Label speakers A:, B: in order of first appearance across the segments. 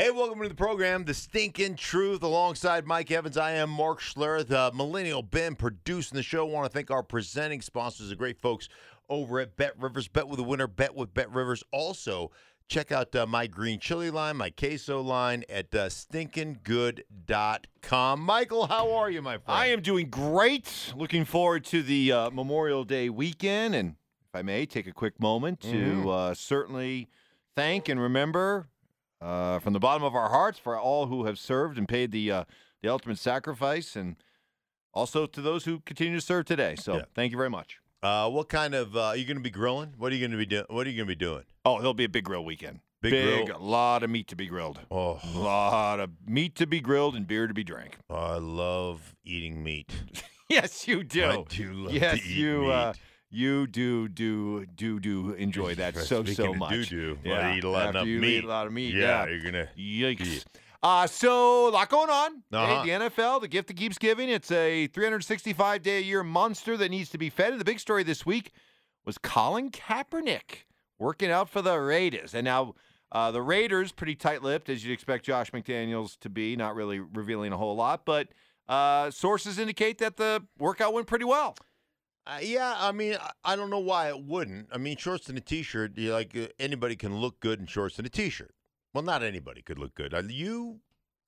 A: Hey, welcome to the program, The Stinking Truth, alongside Mike Evans. I am Mark Schler, the Millennial Ben, producing the show. want to thank our presenting sponsors, the great folks over at Bet Rivers. Bet with a winner, bet with Bet Rivers. Also, check out uh, my green chili line, my queso line at uh, stinkinggood.com. Michael, how are you, my friend?
B: I am doing great. Looking forward to the uh, Memorial Day weekend. And if I may, take a quick moment to
A: Mhm.
B: uh, certainly thank and remember uh, from the bottom of our hearts for all who have served and paid the, uh, the ultimate sacrifice. And also to those who continue to serve today. So
A: Yeah.
B: thank you very much.
A: Uh, what kind of, uh, are you going to be grilling? What are you going to be doing? What are you going to be doing?
B: Oh, it'll be a big grill weekend.
A: Big
B: big
A: grill?
B: A lot of meat to be grilled.
A: Oh,
B: A lot of meat to be grilled and beer to be drank.
A: I love eating meat.
B: Yes, you do.
A: I do love
B: yes,
A: to eat
B: you
A: meat.
B: You do do do do enjoy that so
A: Speaking
B: so much.
A: doo-doo,
B: Yeah,
A: eat a lot
B: after
A: of
B: you
A: meat.
B: eat a lot of meat.
A: yeah,
B: Yeah.
A: you're to.
B: Yikes. Uh, so a lot going on.
A: Uh-huh.
B: the NFL, the gift that keeps giving. It's a 365 day a year monster that needs to be fed. And the big story this week was Colin Kaepernick working out for the Raiders. And now uh, the Raiders, pretty tight lipped, as you'd expect Josh McDaniels to be, not really revealing a whole lot. But uh, sources indicate that the workout went pretty well.
A: Uh, yeah, I mean, I- don't know why it wouldn't. I mean, shorts and a t-shirt, you like uh, anybody can look good in shorts and a t-shirt. Well, not anybody could look good. Uh, you,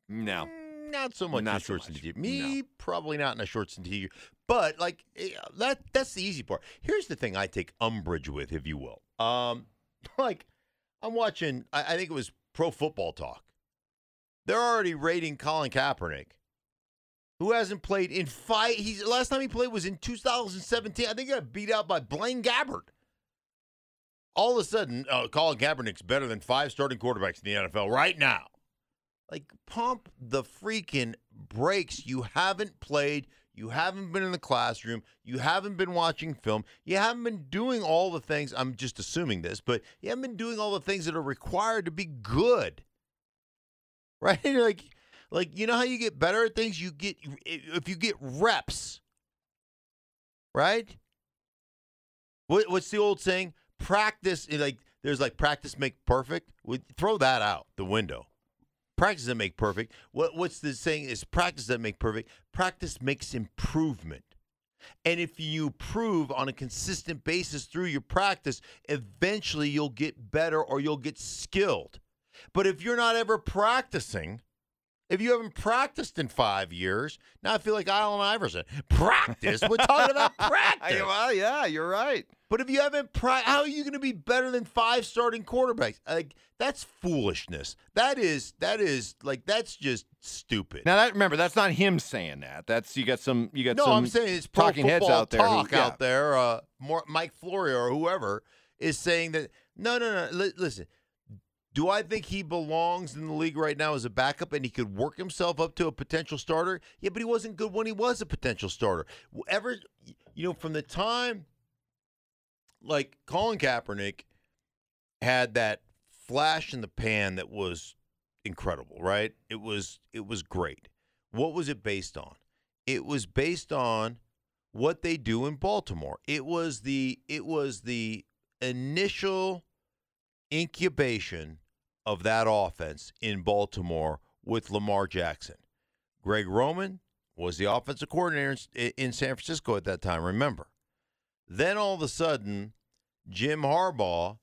B: No.
A: mm, not so much
B: Not
A: in
B: so
A: shorts and
B: much.
A: t-shirt. Me, probably not in a shorts and t-shirt. But like eh, that, that's the easy part. Here's the thing: I take umbrage with, if you will. Um, like I'm watching. I, I think it was Pro Football Talk. They're already rating Colin Kaepernick who hasn't played in five. He's last time he played was in 2017. I think he got beat out by Blaine Gabbert. All of a sudden, uh, Colin Kaepernick's better than five starting quarterbacks in the NFL right now. Like, pump the freaking brakes. You haven't played. You haven't been in the classroom. You haven't been watching film. You haven't been doing all the things. I'm just assuming this, but you haven't been doing all the things that are required to be good. Right? Like, like you know how you get better at things. You get if you get reps. Right? What, what's the old saying? Practice eh, like there's like practice make perfect. We throw that out the window. Practice doesn't make perfect. What what's the saying is practice doesn't make perfect. Practice makes improvement. And if you improve on a consistent basis through your practice, eventually you'll get better or you'll get skilled. But if you're not ever practicing, if you haven't practiced in five years, now I feel like Allen Iverson. Practice? We're talking about practice.
B: well, yeah, you're right.
A: But if you haven't, pri- how are you going to be better than five starting quarterbacks? Like that's foolishness. That is that is like that's just stupid.
B: Now that remember, that's not him saying that. That's you got some you got
A: no,
B: some
A: I'm saying it's
B: talking heads out there who-
A: talk
B: yeah.
A: out there. Uh, more Mike Florio or whoever is saying that. No, no, no. Li- listen, do I think he belongs in the league right now as a backup and he could work himself up to a potential starter? Yeah, but he wasn't good when he was a potential starter. Ever, you know, from the time like Colin Kaepernick had that flash in the pan that was incredible, right? It was it was great. What was it based on? It was based on what they do in Baltimore. It was the it was the initial incubation of that offense in Baltimore with Lamar Jackson. Greg Roman was the offensive coordinator in, San Francisco at that time, remember. Then all of a sudden, Jim Harbaugh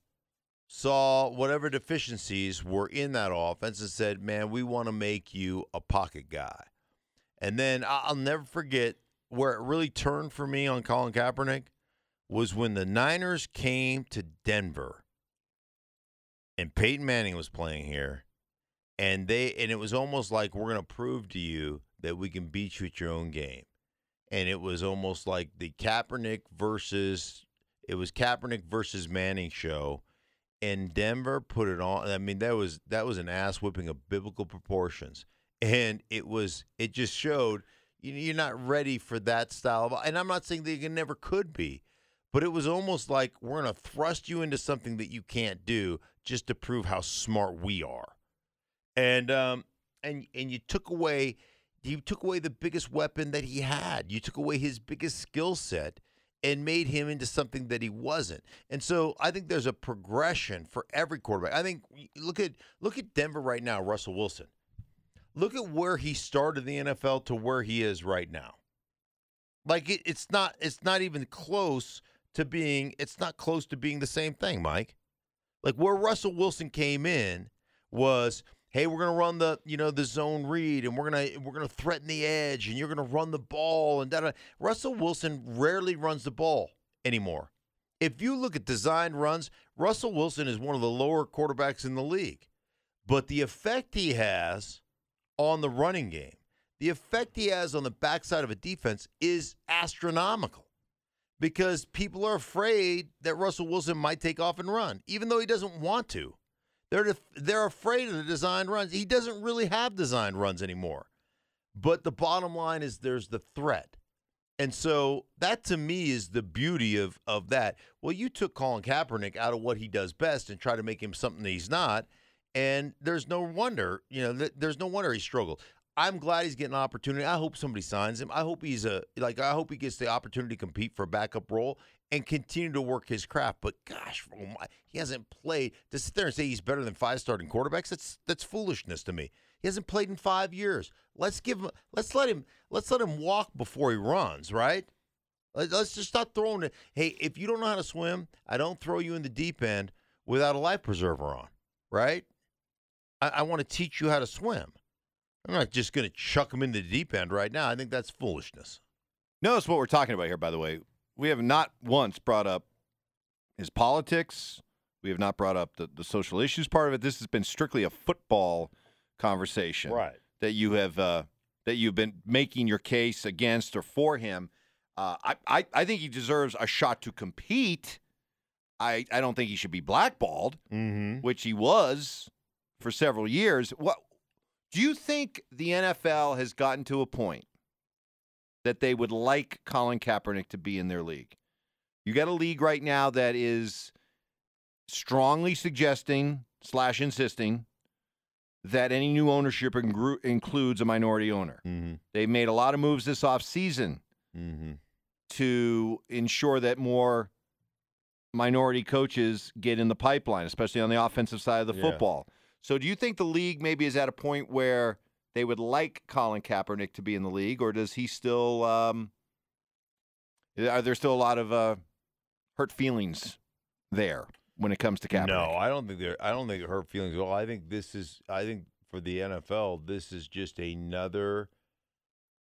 A: saw whatever deficiencies were in that offense and said, "Man, we want to make you a pocket guy." And then I'll never forget where it really turned for me on Colin Kaepernick was when the Niners came to Denver and Peyton Manning was playing here and they and it was almost like we're going to prove to you that we can beat you at your own game. And it was almost like the Kaepernick versus it was Kaepernick versus Manning show and Denver put it on. I mean, that was that was an ass whipping of biblical proportions, and it was it just showed you- you're not ready for that style of. And I'm not saying that you never could be, but it was almost like we're gonna thrust you into something that you can't do just to prove how smart we are, and um and and you took away you took away the biggest weapon that he had. You took away his biggest skill set. and made him into something that he wasn't. And so I think there's a progression for every quarterback. I think look at look at Denver right now, Russell Wilson. Look at where he started the NFL to where he is right now. Like it, it's not it's not even close to being it's not close to being the same thing, Mike. Like where Russell Wilson came in was hey, we're to run the, you know, the zone read and we're to we're to threaten the edge and you're to run the ball and that. Russell Wilson rarely runs the ball anymore. If you look at designed runs, Russell Wilson is one of the lower quarterbacks in the league. But the effect he has on the running game, the effect he has on the backside of a defense is astronomical because people are afraid that Russell Wilson might take off and run, even though he doesn't want to. They're they're afraid of the designed runs. He doesn't really have designed runs anymore. But the bottom line is there's the threat. And so that to me is the beauty of of that. Well, you took Colin Kaepernick out of what he does best and try to make him something that he's not. And there's no wonder, you know, th- there's no wonder he struggled. I'm glad he's getting an opportunity. I hope somebody signs him. I hope he's a like. I hope he gets the opportunity to compete for a backup role and continue to work his craft. But gosh, oh my, he hasn't played. To sit there and say he's better than five starting quarterbacks, that's that's foolishness to me. He hasn't played in five years. Let's give him. Let's let him. Let's let him walk before he runs. Right. Let's just stop throwing it. Hey, if you don't know how to swim, I don't throw you in the deep end without a life preserver on. Right. I, I want to teach you how to swim. I'm not just going to chuck him into the deep end right now. I think that's foolishness.
B: Notice what we're talking about here, by the way we have not once brought up his politics. We have not brought up the, the social issues part of it. This has been strictly a football conversation,
A: right?
B: That you have uh, that you've been making your case against or for him. Uh, I, I I think he deserves a shot to compete. I I don't think he should be blackballed,
A: mm-hmm.
B: which he was for several years. What do you think the NFL has gotten to a point that they would like Colin Kaepernick to be in their league. You got a league right now that is strongly suggesting slash insisting that any new ownership ingru- includes a minority owner.
A: Mm-hmm.
B: They've made a lot of moves this offseason
A: mm-hmm.
B: to ensure that more minority coaches get in the pipeline, especially on the offensive side of the
A: yeah.
B: football. So, do you think the league maybe is at a point where they would like Colin Kaepernick to be in the league, or does he still? Um, are there still a lot of uh, hurt feelings there when it comes to Kaepernick?
A: No, I don't think there. I don't think hurt feelings Well. I think this is. I think for the NFL, this is just another,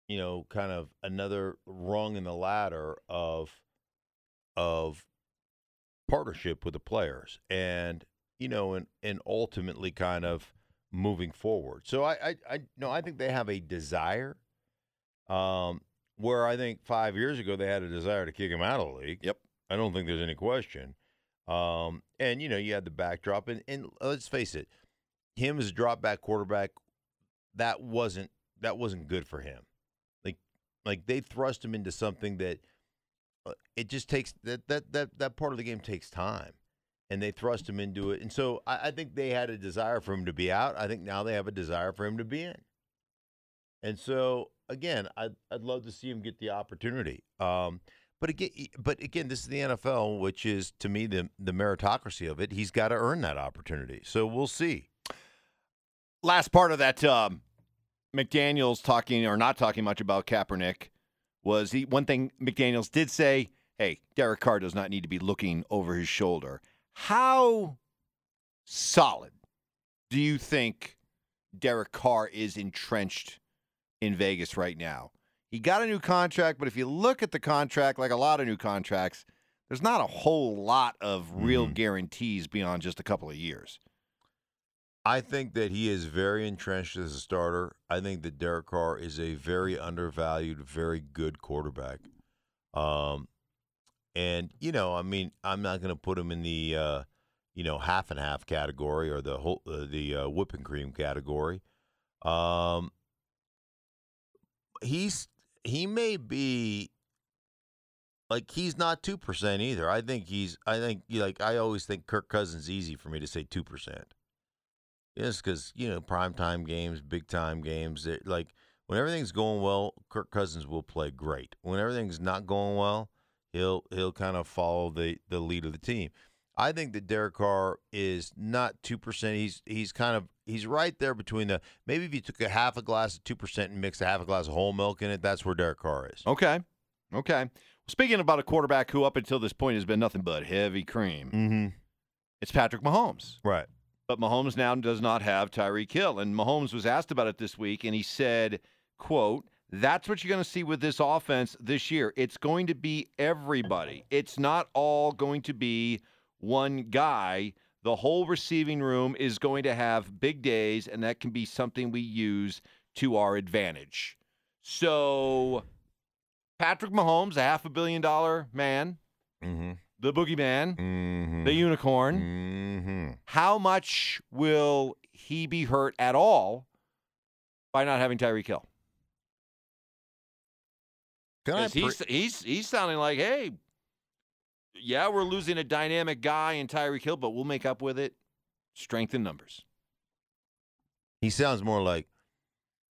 A: you know, kind of another rung in the ladder of, of partnership with the players, and you know, and and ultimately kind of moving forward. So I, I, I no, I think they have a desire. Um, where I think five years ago they had a desire to kick him out of the league.
B: Yep.
A: I don't think there's any question. Um, and you know, you had the backdrop, and, and let's face it, him as a drop back quarterback, that wasn't that wasn't good for him. Like, like they thrust him into something that uh, it just takes that that that that part of the game takes time and they thrust him into it. And so I, I, think they had a desire for him to be out. I think now they have a desire for him to be in. And so again, I'd, I'd love to see him get the opportunity. Um, but again, but again, this is the NFL, which is to me the the meritocracy of it. He's got to earn that opportunity. So we'll see.
B: Last part of that, um, McDaniels talking or not talking much about Kaepernick was he. One thing McDaniels did say: "Hey, Derek Carr does not need to be looking over his shoulder." How solid do you think Derek Carr is entrenched in Vegas right now? He got a new contract, but if you look at the contract, like a lot of new contracts, there's not a whole lot of real mm-hmm. guarantees beyond just a couple of years.
A: I think that he is very entrenched as a starter. I think that Derek Carr is a very undervalued, very good quarterback. Um, and you know, I mean, I'm not going to put him in the uh, you know half and half category or the whole uh, the uh, whipping cream category. Um, he's he may be like he's not two percent either. I think he's. I think like I always think Kirk Cousins easy for me to say two percent. Yes, because you know primetime games, big time games. Like when everything's going well, Kirk Cousins will play great. When everything's not going well, He'll he'll kind of follow the the lead of the team. I think that Derek Carr is not two percent. He's he's kind of he's right there between the maybe if you took a half a glass of two percent and mixed a half a glass of whole milk in it, that's where Derek Carr is.
B: Okay. Okay. Speaking about a quarterback who up until this point has been nothing but heavy cream,
A: Mm-hmm.
B: it's Patrick Mahomes.
A: Right.
B: But Mahomes now does not have Tyreek Hill. And Mahomes was asked about it this week, and he said, quote, that's what you're going to see with this offense this year. It's going to be everybody. It's not all going to be one guy. The whole receiving room is going to have big days, and that can be something we use to our advantage. So, Patrick Mahomes, a half a billion dollar man,
A: Mm-hmm.
B: the boogeyman,
A: Mm-hmm.
B: the unicorn.
A: mm-hmm.
B: How much will he be hurt at all by not having Tyreek Hill?
A: Can I
B: 'Cause
A: pre-
B: he's he's he's sounding like, hey, yeah, we're losing a dynamic guy in Tyreek Hill, but we'll make up with it. Strength in numbers.
A: he sounds more like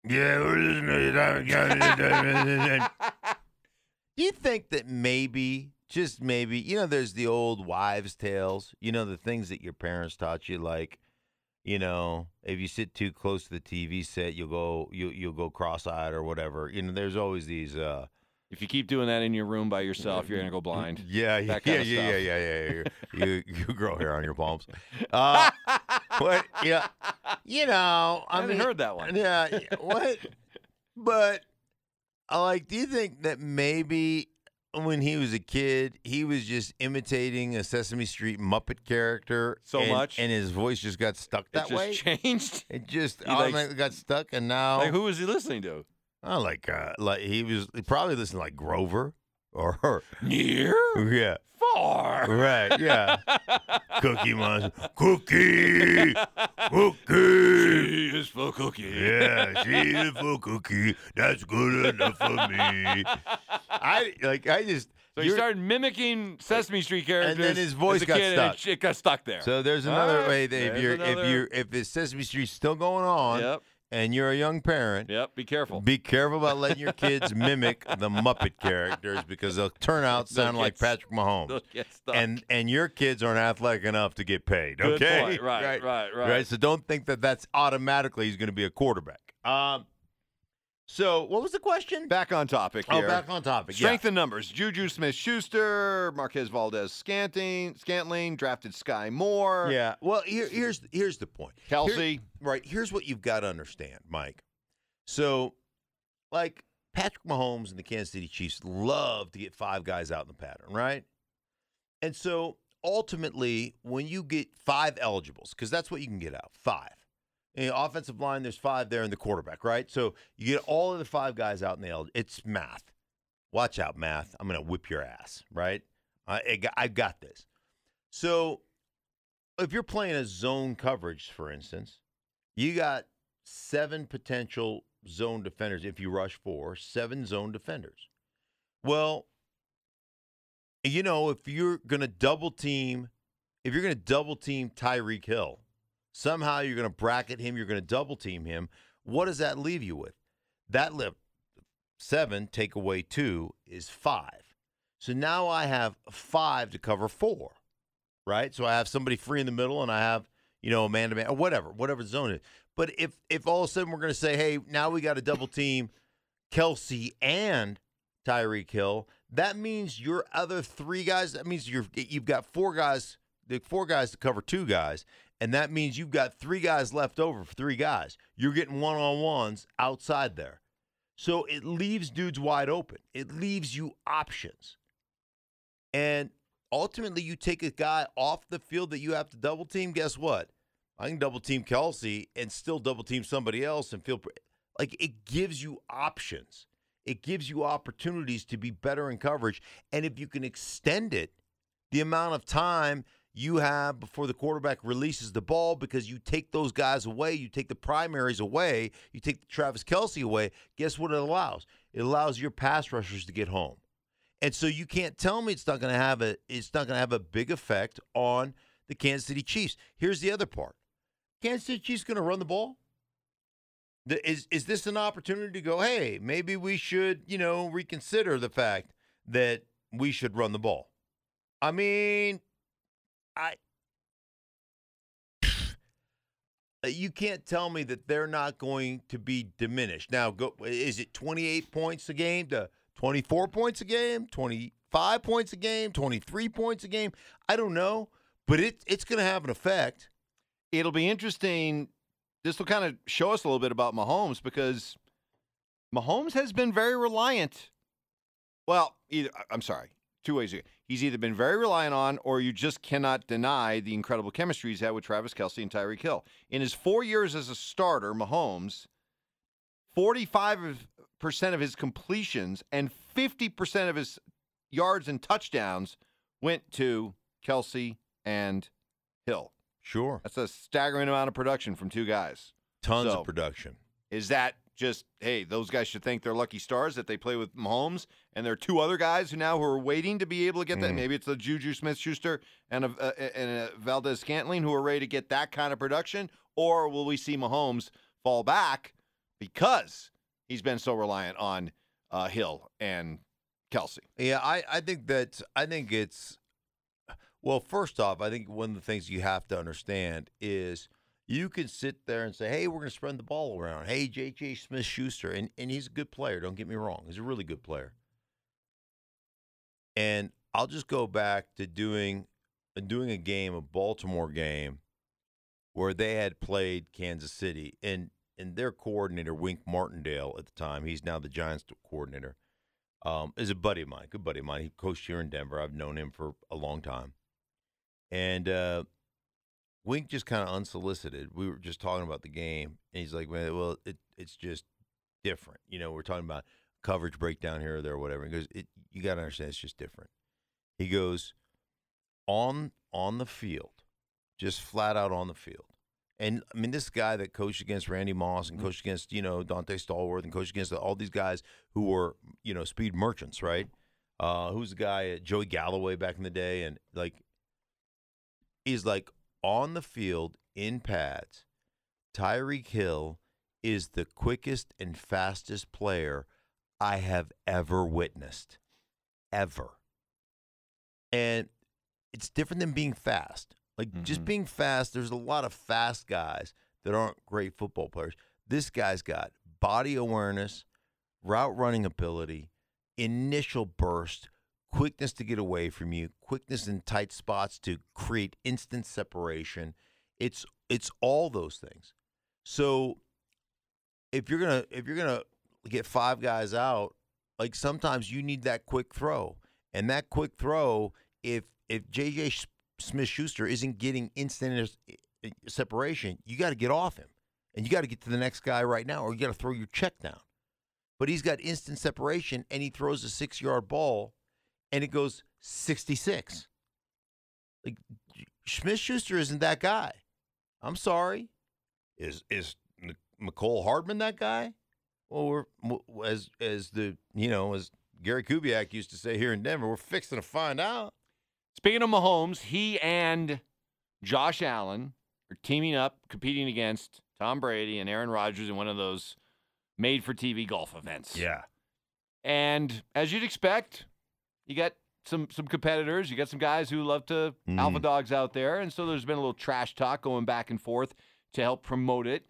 A: Yeah, we're listening to Do you think that maybe, just maybe, you know, there's the old wives' tales, you know, the things that your parents taught you, like, you know, if you sit too close to the TV set, you'll go, you you'll go cross-eyed or whatever. You know, there's always these. uh
B: If you keep doing that in your room by yourself, you're gonna go blind.
A: Yeah, yeah, yeah, yeah, yeah, yeah, yeah. You you grow hair on your palms. Uh, what? Yeah, you know,
B: I
A: I, mean,
B: heard that one.
A: Yeah, yeah, what? But I like. Do you think that maybe when he was a kid, he was just imitating a Sesame Street Muppet character
B: So
A: and-
B: much?
A: and his voice just got stuck
B: It
A: that
B: just
A: way?
B: changed.
A: It just
B: He likes-
A: got stuck, and now
B: Like, who was he listening to?
A: I like uh, like he was he probably listening to like Grover or
B: Near,
A: yeah,
B: far.
A: right, yeah. Cookie Monster, Cookie, Cookie.
B: She is for cookie.
A: Yeah, she's a cookie. That's good enough for me. I like. I just.
B: So he started mimicking Sesame Street characters.
A: And then his voice got stuck.
B: it, it got stuck there.
A: So there's another
B: right,
A: way that if you're
B: another-
A: if you're if the Sesame Street's still going on
B: yep,
A: and you're a young parent,
B: yep. Be careful.
A: be careful about letting your kids mimic the Muppet characters because they'll turn out
B: They'll
A: like Patrick Mahomes.
B: Get stuck.
A: And and your kids aren't athletic enough to get paid.
B: Good
A: okay,
B: point. Right, right, right,
A: right. So don't think that that's automatically he's going to be a quarterback. Um. So what was the question?
B: Back on topic
A: Oh, back on topic.
B: Strength in numbers. Juju Smith-Schuster, Marquez Valdes-Scantling, Scantling, drafted Skyy Moore,
A: Yeah. Yeah. Well, here, here's here's the point.
B: Kelce.
A: Right. Here's what you've got to understand, Mike. So, like Patrick Mahomes and the Kansas City Chiefs love to get five guys out in the pattern, right? And so ultimately, when you get five eligibles, because that's what you can get out, five. The offensive line, there's five there in the quarterback, right? So you get all of the five guys out el- It's math. Watch out, math. I'm going to whip your ass, right? I, I got this. So if you're playing a zone coverage, for instance, you got seven potential zone defenders. If you rush four, seven zone defenders. Well, you know, if you're going to double team, if you're going to double team Tyreek Hill, somehow you're going to bracket him, you're going to double team him. What does that leave you with? That left seven take away two is five. So now I have five to cover four, right? So I have somebody free in the middle, and I have you know a man to man or whatever, whatever zone is. But if if all of a sudden we're going to say, hey, now we got to double team Kelce and Tyreek Hill, that means your other three guys. That means you're you've got four guys, the four guys to cover two guys, and that means you've got three guys left over for three guys. You're getting one on ones outside there, so it leaves dudes wide open. It leaves you options, and ultimately you take a guy off the field that you have to double team. Guess what? I can double team Kelce and still double team somebody else and feel pre- like it gives you options. It gives you opportunities to be better in coverage. And if you can extend it, the amount of time you have before the quarterback releases the ball because you take those guys away, you take the primaries away, you take the Travis Kelce away, guess what it allows? It allows your pass rushers to get home. And so you can't tell me it's not going to have a it's not going to have a big effect on the Kansas City Chiefs. Here's the other part. Kansas City Chiefs going to run the ball? The- Is is this an opportunity to go, hey, maybe we should, you know, reconsider the fact that we should run the ball. I mean, I uh, you can't tell me that they're not going to be diminished. Now, go is it 28 points a game to 24 points a game, 25 points a game, 23 points a game? I don't know, but it it's going to have an effect.
B: It'll be interesting. This will kind of show us a little bit about Mahomes because Mahomes has been very reliant. Well, either I'm sorry, two ways. He's either been very reliant on, or you just cannot deny the incredible chemistry he's had with Travis Kelce and Tyreek Hill. In his four years as a starter, Mahomes, 45% of his completions and 50% of his yards and touchdowns went to Kelce and Hill.
A: Sure,
B: That's a staggering amount of production from two guys.
A: tons
B: So-
A: of production.
B: Is that just hey, those guys should think they're lucky stars that they play with Mahomes, and there are two other guys who now who are waiting to be able to get that.
A: Mm.
B: Maybe it's the Juju Smith-Schuster and a, a, and a Valdes-Scantling who are ready to get that kind of production, or will we see Mahomes fall back because he's been so reliant on uh, Hill and Kelce?
A: Yeah, I, I think that I think it's well, first off, I think one of the things you have to understand is you can sit there and say, Hey, we're gonna spread the ball around. Hey, JJ Smith-Schuster, and, and he's a good player, don't get me wrong. He's a really good player. And I'll just go back to doing doing a game, a Baltimore game, where they had played Kansas City and and their coordinator, Wink Martindale at the time, he's now the Giants coordinator um, is a buddy of mine, good buddy of mine. He coached here in Denver. I've known him for a long time. And uh, Wink just kind of unsolicited. We were just talking about the game, and he's like, "Man, well, it, it's just different. You know, we're talking about coverage breakdown here or there, or whatever." He goes, it, "You got to understand, it's just different." He goes, "On on the field, just flat out on the field." And I mean, this guy that coached against Randy Moss and coached against, you know, Donte Stallworth and coached against all these guys who were, you know, speed merchants, right? Uh, who's the guy, uh, Joey Galloway back in the day? And like, he's like on the field in pads. Tyreek Hill is the quickest and fastest player I have ever witnessed. Ever. And it's different than being fast. Like just
B: Mhm.
A: being fast, there's a lot of fast guys that aren't great football players. This guy's got body awareness, route running ability, initial burst, quickness to get away from you, quickness in tight spots to create instant separation. It's it's all those things. So if you're gonna if you're gonna get five guys out, like sometimes you need that quick throw, and that quick throw, if if JJ Smith-Schuster isn't getting instant separation, you got to get off him, and you got to get to the next guy right now, or you got to throw your check down. But he's got instant separation, and he throws a six yard ball, and it goes sixty six. Like Smith-Schuster isn't that guy. I'm sorry. Is is Mecole Hardman that guy? Well, we're as as the you know as Gary Kubiak used to say here in Denver, we're fixing to find out.
B: Speaking of Mahomes, he and Josh Allen are teaming up, competing against Tom Brady and Aaron Rodgers in one of those made for TV golf events. Yeah. And as you'd expect, you got some some competitors, you got some guys who love to alpha
A: Mhm.
B: dogs out there, and so there's been a little trash talk going back and forth to help promote it.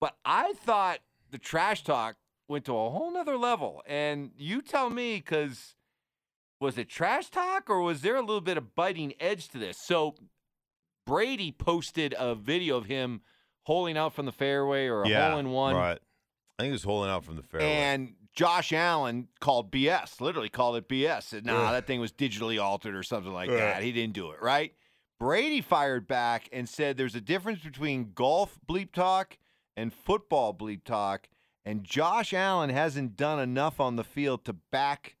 B: But I thought the trash talk went to a whole nother level. And you tell me, because was it trash talk or was there a little bit of biting edge to this? So Brady posted a video of him holing out from the fairway or a hole in one.
A: Right. I think he was holding out from the fairway.
B: And Josh Allen called BS, literally called it BS. Said, nah,
A: Ugh.
B: that thing was digitally altered or something like that. He didn't do it, right? Brady fired back and said there's a difference between golf bleep talk and football bleep talk. And Josh Allen hasn't done enough on the field to back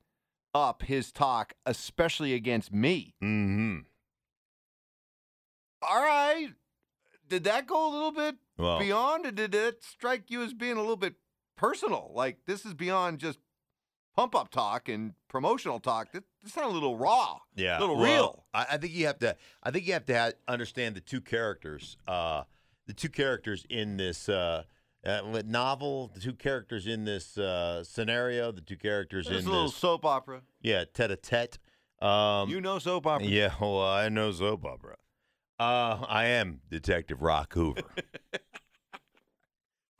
B: up his talk, especially against me.
A: Mm-hmm.
B: All right. Did that go a little bit
A: Well,
B: beyond, or did it strike you as being a little bit personal? Like this is beyond just pump up talk and promotional talk. This, this sounds a little raw,
A: yeah,
B: a little
A: well,
B: real.
A: I, I think you have to. I think you have to ha- understand the two characters. Uh, the two characters in this uh, uh, novel. The two characters in this uh, scenario. The two characters
B: It's
A: in
B: a little
A: this.
B: soap opera.
A: Yeah, tete a tete. Um,
B: you know soap opera.
A: yeah, well, I know soap opera. Uh, I am Detective Rock Hoover.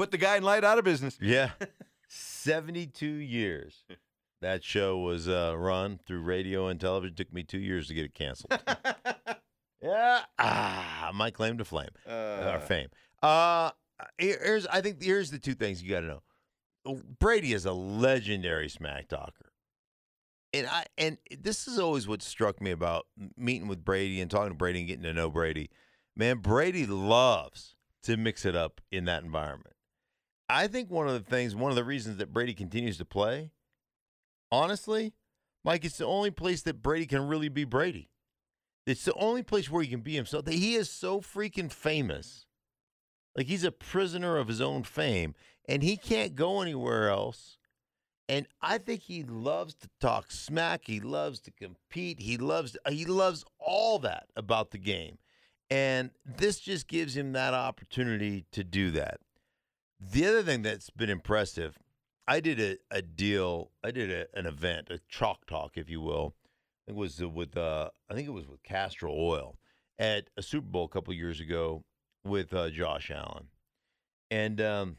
B: Put the guy in light out of business.
A: yeah, seventy-two years. That show was uh, run through radio and television. Took me two years to get it canceled. yeah, ah, my claim to flame.
B: Uh,
A: or fame. Uh, here's I think here's the two things you got to know. Brady is a legendary smack talker, and I and this is always what struck me about meeting with Brady and talking to Brady and getting to know Brady. Man, Brady loves to mix it up in that environment. I think one of the things, one of the reasons that Brady continues to play, honestly, Mike, it's the only place that Brady can really be Brady. It's the only place where he can be himself. He is so freaking famous. Like he's a prisoner of his own fame and he can't go anywhere else. And I think he loves to talk smack. He loves to compete. He loves he loves all that about the game. And this just gives him that opportunity to do that. The other thing that's been impressive, I did a, a deal, I did a, an event, a chalk talk, if you will. It was with uh, I think it was with Castrol Oil at a Super Bowl a couple years ago with uh, Josh Allen, and um,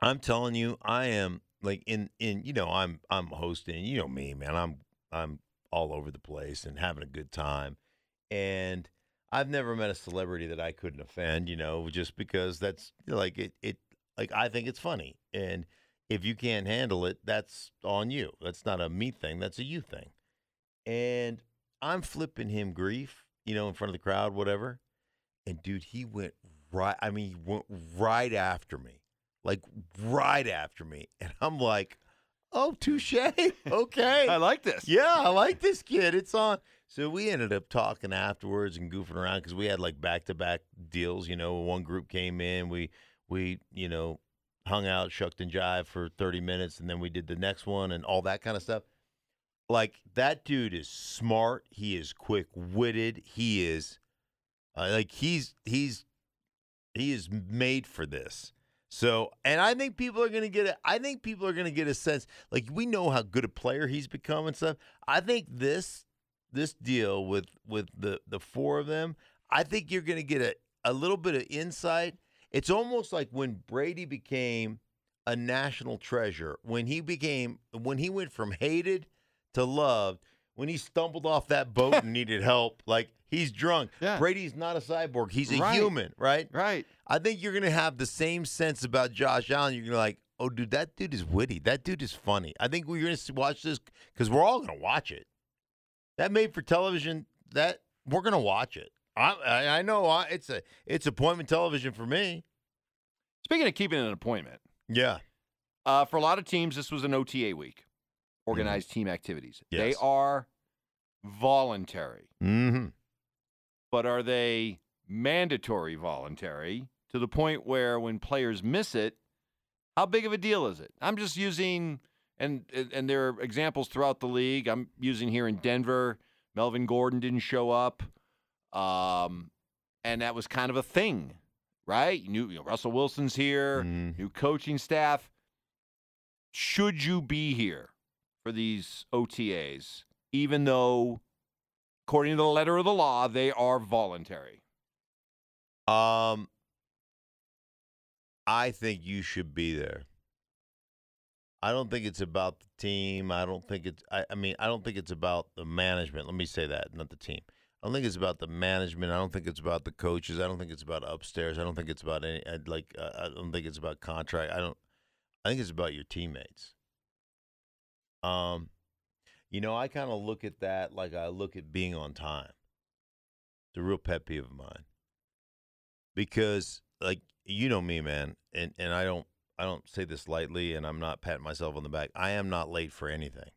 A: I'm telling you, I am like in in you know I'm I'm hosting. You know me, man. I'm I'm all over the place and having a good time, and I've never met a celebrity that I couldn't offend. You know, just because that's like it it like I think it's funny, and if you can't handle it, that's on you. That's not a me thing. That's a you thing. And I'm flipping him grief, you know, in front of the crowd, whatever. And dude, he went right. I mean, he went right after me, like right after me. And I'm like, oh, touche. Okay.
B: I like this.
A: Yeah, I like this kid. It's on. So we ended up talking afterwards and goofing around because we had like back to back deals. You know, one group came in, we we you know hung out, shucked and jive for thirty minutes, and then we did the next one and all that kind of stuff. Like that dude is smart. He is quick witted. He is uh, like he's he's he is made for this. So, and I think people are going to get a, I think people are going to get a sense like we know how good a player he's become and stuff. I think this this deal with with the the four of them, I think you're going to get a a little bit of insight. It's almost like when Brady became a national treasure, when he became when he went from hated to loved, when he stumbled off that boat and needed help, like he's drunk.
B: Yeah.
A: Brady's not a cyborg. He's a
B: Right.
A: human, right?
B: Right.
A: I think you're gonna have the same sense about Josh Allen. You're gonna like, oh, dude, that dude is witty. That dude is funny. I think we're gonna watch this because we're all gonna watch it. That made for television. That we're gonna watch it. I I, I know I, it's a it's appointment television for me.
B: Speaking of keeping an appointment,
A: Yeah.
B: uh, for a lot of teams, this was an OTA week, organized team activities. They are voluntary,
A: Mm-hmm.
B: but are they mandatory voluntary to the point where when players miss it, how big of a deal is it? I'm just using, and and there are examples throughout the league. I'm using here in Denver. Melvin Gordon didn't show up, um, and that was kind of a thing, right? You knew you know, Russell Wilson's here.
A: Mm.
B: new coaching staff. Should you be here for these OTAs, even though, according to the letter of the law, they are voluntary?
A: Um, I think you should be there. I don't think it's about the team. I don't think it's. I, I mean, I don't think it's about the management. Let me say that, not the team. I don't think it's about the management. I don't think it's about the coaches. I don't think it's about upstairs. I don't think it's about any. I'd like. Uh, I don't think it's about contract. I don't. I think it's about your teammates. Um, you know, I kind of look at that like I look at being on time. It's a real pet peeve of mine because like you know me man and and I don't I don't say this lightly and I'm not patting myself on the back. I am not late for anything.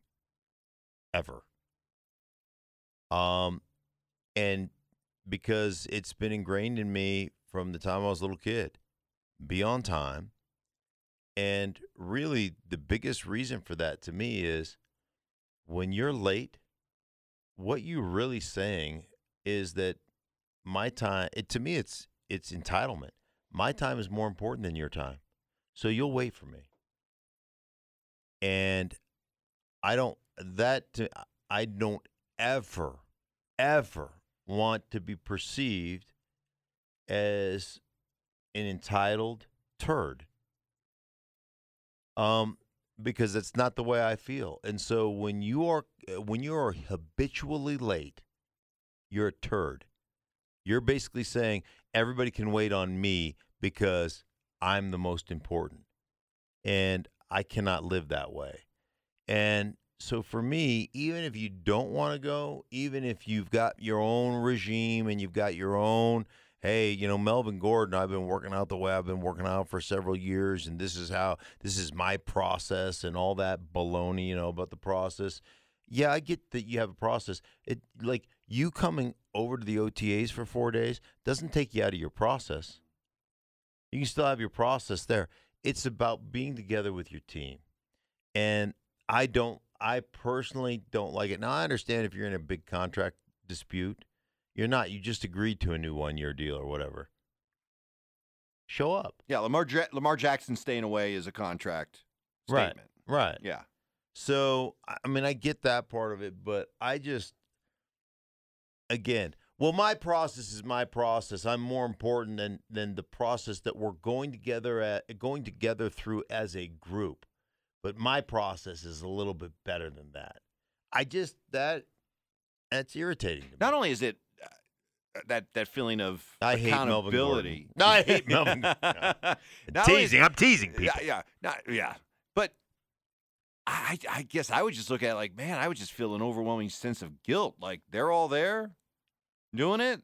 A: Ever. Um and because it's been ingrained in me from the time I was a little kid. Be on time. And really the biggest reason for that to me is when you're late, what you're really saying is that my time it, to me it's it's entitlement. My time is more important than your time. So you'll wait for me. And I don't that to, I don't ever, ever want to be perceived as an entitled turd. Um, because that's not the way I feel. And so when you are uh, when you are habitually late, you're a turd. You're basically saying everybody can wait on me because I'm the most important. And I cannot live that way. And so for me, even if you don't want to go, even if you've got your own regime and you've got your own, hey, you know, Melvin Gordon, I've been working out the way I've been working out for several years, and this is how this is my process and all that baloney, you know, about the process. Yeah, I get that you have a process. It like you coming over to the OTAs for four days doesn't take you out of your process. You can still have your process there. It's about being together with your team. And I don't I personally don't like it. Now I understand if you're in a big contract dispute, you're not. You just agreed to a new one year deal or whatever. Show up.
B: Yeah, Lamar Lamar Jackson staying away is a contract statement.
A: Right. right.
B: Yeah.
A: So I mean I get that part of it, but I just again, well, my process is my process. I'm more important than than the process that we're going together at going together through as a group. But my process is a little bit better than that. I just that that's irritating to me.
B: Not only is it uh, that that feeling of
A: I hate
B: accountability.
A: No, I hate Melvin. No.
B: Not only-
A: teasing. I'm teasing people.
B: Yeah, yeah, not yeah. But I, I guess I would just look at it like, man, I would just feel an overwhelming sense of guilt. Like they're all there, doing it.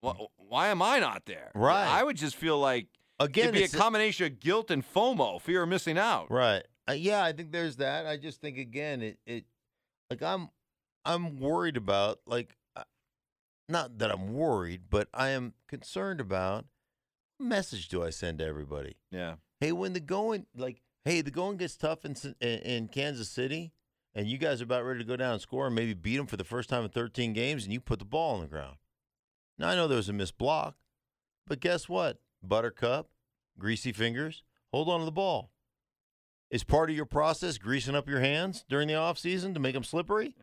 B: Why, why am I not there?
A: Right.
B: I would just feel like
A: Again,
B: it'd be a combination of guilt and FOMO, fear of missing out.
A: Right. Uh, yeah, I think there's that. I just think again, it it like I'm I'm worried about like uh, not that I'm worried, but I am concerned about what message do I send to everybody?
B: Yeah.
A: Hey, when the going like hey, the going gets tough in in, in Kansas City and you guys are about ready to go down and score and maybe beat them for the first time in 13 games and you put the ball on the ground. Now I know there was a missed block, but guess what? Buttercup, greasy fingers, hold on to the ball. Is part of your process greasing up your hands during the off season to make them slippery?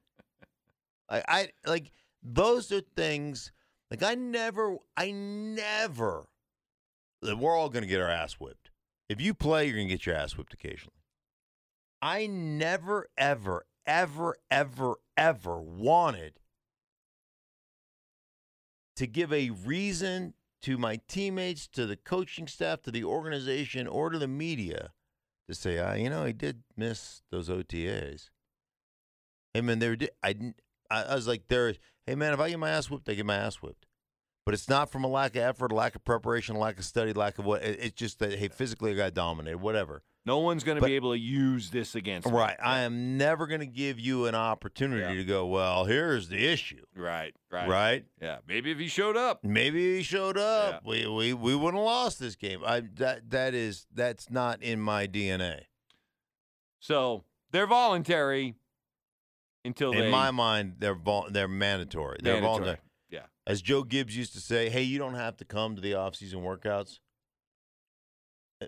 A: I, I like those are things like I never, I never. We're all going to get our ass whipped. If you play, you're going to get your ass whipped occasionally. I never, ever, ever, ever, ever wanted to give a reason to my teammates, to the coaching staff, to the organization, or to the media to say, ah, you know, I did miss those OTAs. Hey man, they were, I, I was like, there. Hey man, if I get my ass whipped, I get my ass whipped. But it's not from a lack of effort, a lack of preparation, a lack of study, lack of what. It's just that hey, physically I got dominated, whatever.
B: No one's going to be able to use this against me.
A: Right. I am never going to give you an opportunity
B: Yeah.
A: to go. Well, here's the issue.
B: Right. Right.
A: Right.
B: Yeah. Maybe if he showed up.
A: Maybe he showed up. We we we wouldn't have lost this game. I that that is that's not in my DNA.
B: So they're voluntary until
A: In my mind, they're vol- they're mandatory. They're
B: Mandatory.
A: voluntary.
B: Yeah.
A: As Joe Gibbs used to say, "Hey, you don't have to come to the off-season workouts,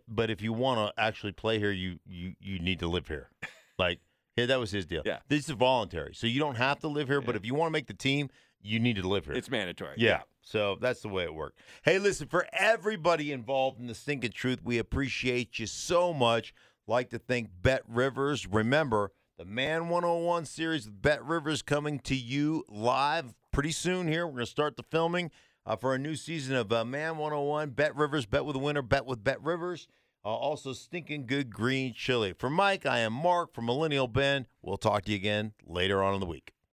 A: but if you want to actually play here, you you you need to live here." Like, yeah, that was his deal.
B: Yeah.
A: This is voluntary, so you don't have to live here. But if you want to make the team, you need to live here.
B: It's mandatory.
A: Yeah. So that's the way it worked. Hey, listen, for everybody involved in the Stinking Truth, we appreciate you so much. Like to thank Bet Rivers. Remember, the Man 101 series with Bet Rivers coming to you live pretty soon here. We're going to start the filming uh, for a new season of uh, Man 101. Bet Rivers, bet with a winner, bet with Bet Rivers. Uh, also, stinking good green chili. For Mike, I am Mark from Millennial Ben. We'll talk to you again later on in the week.